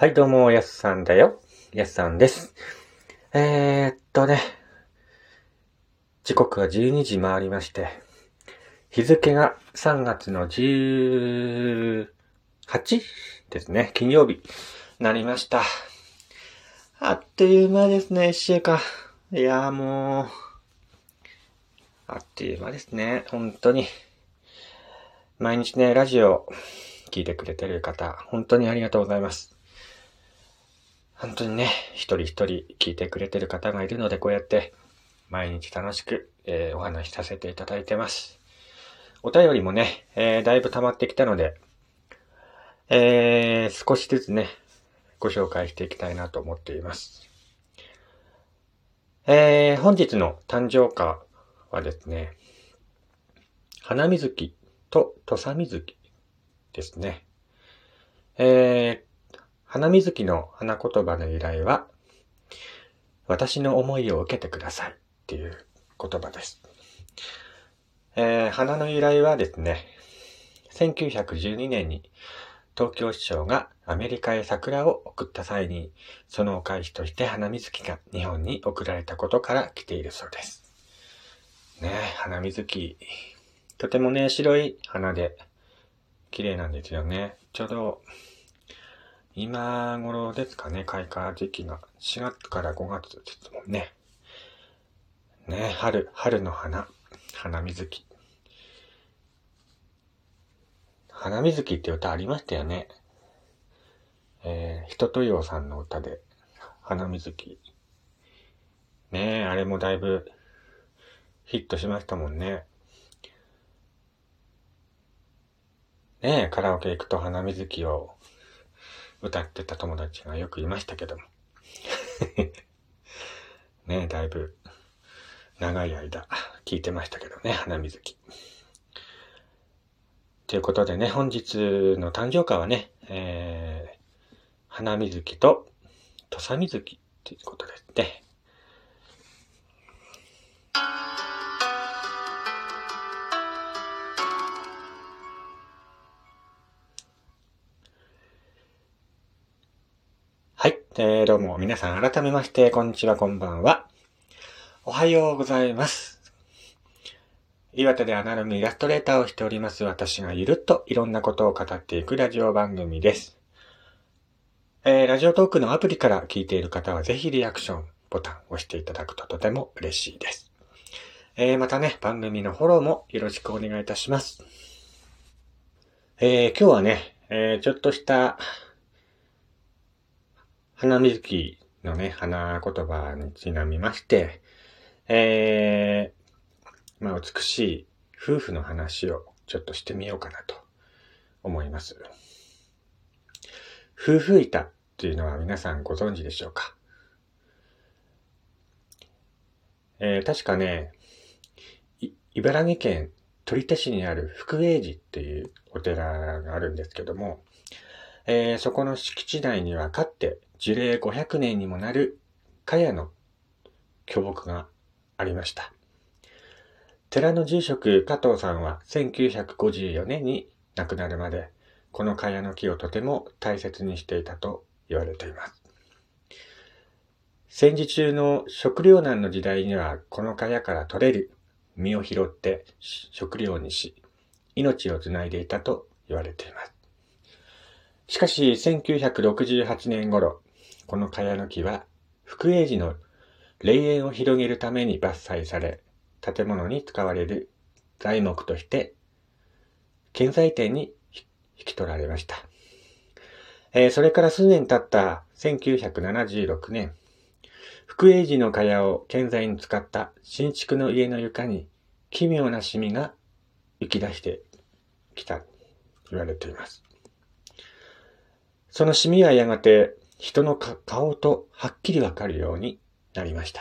はい、どうも、やすさんだよ。やすさんです。えー、っとね、時刻は12時回りまして、日付が3月の18ですね、金曜日、なりました。あっという間ですね、一週間。いやーもう、あっという間ですね、本当に。毎日ね、ラジオ聞いてくれてる方、本当にありがとうございます。本当にね、一人一人聞いてくれてる方がいるので、こうやって毎日楽しく、えーお話しさせていただいてます。お便りもね、えーだいぶ溜まってきたので、えー少しずつね、ご紹介していきたいなと思っています。えー本日の誕生花はですね、花水木と土佐水木ですね。えー花水木の花言葉の由来は、私の思いを受けてくださいっていう言葉です。えー花の由来はですね、1912年に東京市長がアメリカへ桜を送った際に、そのお返しとして花水木が日本に送られたことから来ているそうです。ねえ花水木。とてもね、白い花で綺麗なんですよね。ちょうど今頃ですかね、開花時期が。4月から5月ですもんね。ね、春、春の花、花水木。花水木って歌ありましたよね。えー、人とようさんの歌で、花水木。ねえ、あれもだいぶヒットしましたもんね。ねえ、カラオケ行くと花水木を歌ってた友達がよくいましたけども。ねえ、だいぶ長い間聞いてましたけどね、花水木。ということでね、本日の誕生花はね、えー、花水木と土佐水木ということですね。えー、どうも皆さん改めまして、こんにちは、こんばんは。おはようございます。岩手でアナログイラストレーターをしております私がゆるっといろんなことを語っていくラジオ番組です。えー、ラジオトークのアプリから聞いている方はぜひリアクションボタンを押していただくととても嬉しいです。えー、またね、番組のフォローもよろしくお願いいたします。えー、今日はね、えー、ちょっとした花水木のね、花言葉にちなみまして、えー、まあ、美しい夫婦の話をちょっとしてみようかなと思います。夫婦板っていうのは皆さんご存知でしょうか？えー、確かね、茨城県取手市にある福永寺っていうお寺があるんですけども、えーそこの敷地内にはかつて樹齢500年にもなる茅の巨木がありました。寺の住職加藤さんは1954年に亡くなるまでこの茅の木をとても大切にしていたと言われています。戦時中の食糧難の時代にはこの茅から取れる実を拾って食料にし命をつないでいたと言われています。しかし1968年頃この茅の木は福永寺の霊園を広げるために伐採され建物に使われる材木として建材店に引き取られました。えーそれから数年経った1976年、福永寺の茅を建材に使った新築の家の床に奇妙なシミが浮き出してきたと言われています。そのシミはやがて人の顔とはっきりわかるようになりました。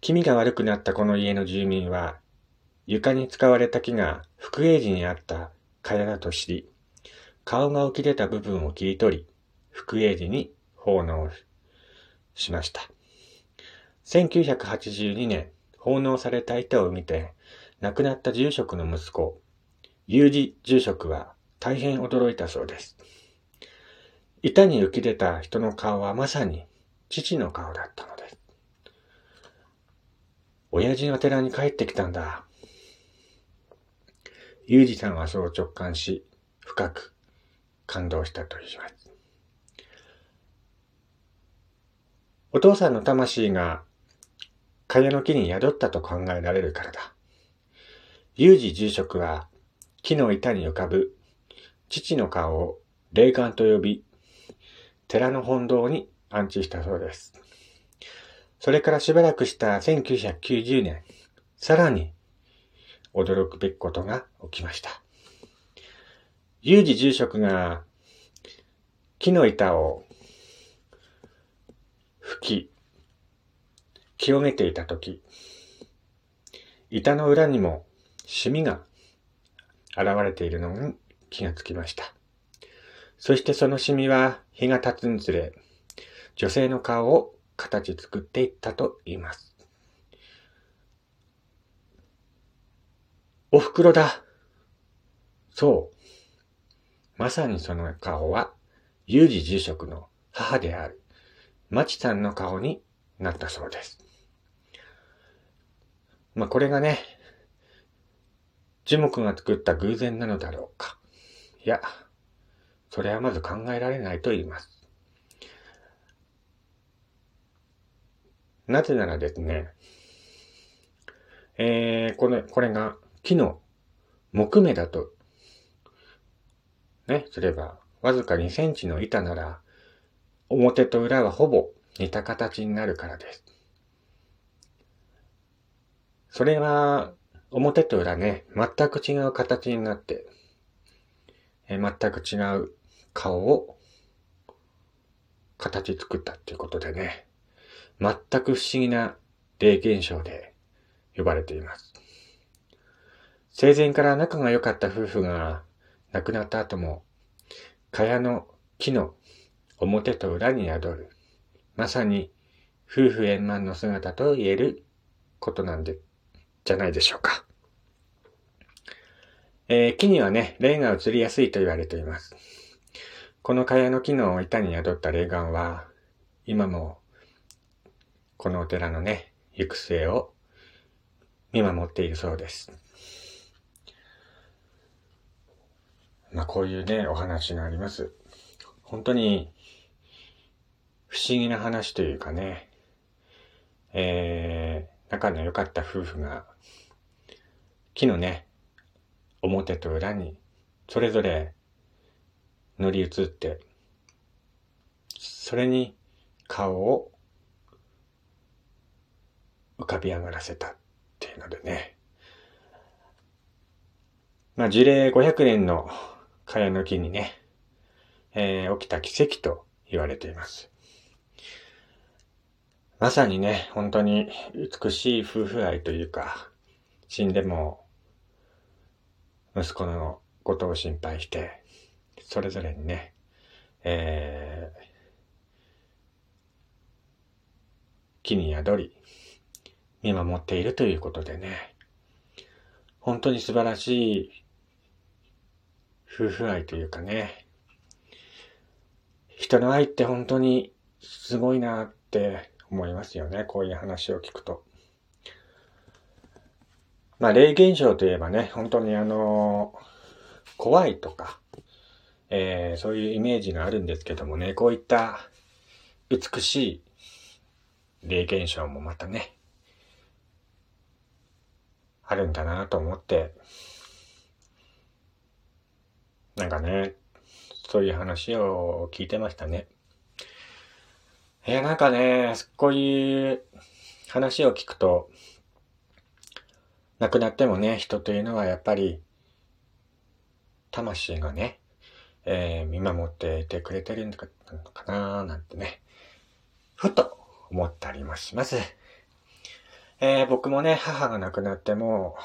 気味が悪くなったこの家の住民は、床に使われた木が福永寺にあった茅だと知り、顔が浮き出た部分を切り取り、福永寺に奉納しました。1982年、奉納された板を見て、亡くなった住職の息子、有事住職は大変驚いたそうです。板に浮き出た人の顔はまさに父の顔だったのです。親父が寺に帰ってきたんだ。ゆうじさんはそう直感し、深く感動したと言います。お父さんの魂が茅の木に宿ったと考えられるからだ。有事住職は木の板に浮かぶ父の顔を霊感と呼び、寺の本堂に安置したそうです。それからしばらくした1990年、さらに驚くべきことが起きました。有事住職が木の板を吹き、清めていたとき、板の裏にもシミが現れているのに気がつきました。そしてそのシミは日が経つにつれ、女性の顔を形作っていったと言います。お袋だ。そう。まさにその顔は、有事住職の母である、まちさんの顔になったそうです。まあ、これがね、樹木が作った偶然なのだろうか。いや、それはまず考えられないと言います。なぜならですね、えー、これ、これが木の木目だと、ね、すれば、わずか2センチの板なら、表と裏はほぼ似た形になるからです。それは、表と裏ね、全く違う形になって、え全く違う顔を形作ったっていうことでね、全く不思議な霊現象で呼ばれています。生前から仲が良かった夫婦が亡くなった後も、蚊帳の木の表と裏に宿る、まさに夫婦円満の姿と言えることなんでじゃないでしょうか。えー、木にはね、霊が移りやすいと言われています。この茅の木の板に宿った霊眼は、今も、このお寺のね、行く末を見守っているそうです。まあ、こういうね、お話があります。本当に、不思議な話というかね、えー、仲の良かった夫婦が、木のね、表と裏に、それぞれ乗り移って、それに顔を浮かび上がらせたっていうのでね。まあ、樹齢500年の茅の木にね、えー、起きた奇跡と言われています。まさにね、本当に美しい夫婦愛というか、死んでも息子のことを心配して、それぞれにね、えー、木に宿り、見守っているということでね、本当に素晴らしい夫婦愛というかね、人の愛って本当にすごいなって思いますよね。こういう話を聞くと。まあ、霊現象といえばね、本当にあの、怖いとか、えー、そういうイメージがあるんですけどもね、こういった美しい霊現象もまたね、あるんだなと思って、なんかね、そういう話を聞いてましたね。えー、なんかね、こういう話を聞くと、亡くなってもね、人というのはやっぱり、魂がね、えー、見守っていてくれてるのかななんてね、ふと思ったりもします。えー、僕もね、母が亡くなっても、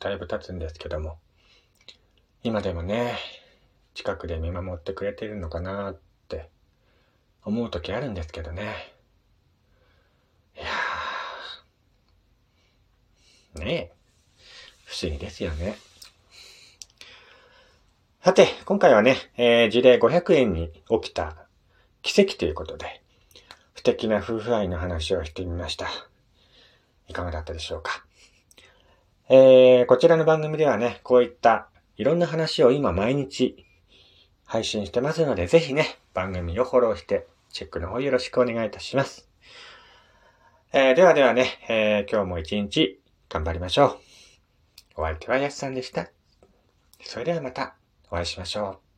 だいぶ経つんですけども、今でもね、近くで見守ってくれてるのかなって思う時あるんですけどね。いやー、ねえ、不思議ですよね。さて、今回はね、えー、事例500円に起きた奇跡ということで、不敵な夫婦愛の話をしてみました。いかがだったでしょうか？えー、こちらの番組ではね、こういったいろんな話を今毎日配信してますので、ぜひね、番組をフォローして、チェックの方よろしくお願いいたします。えー、ではではね、えー、今日も一日頑張りましょう。お相手はやすさんでした。それではまたお会いしましょう。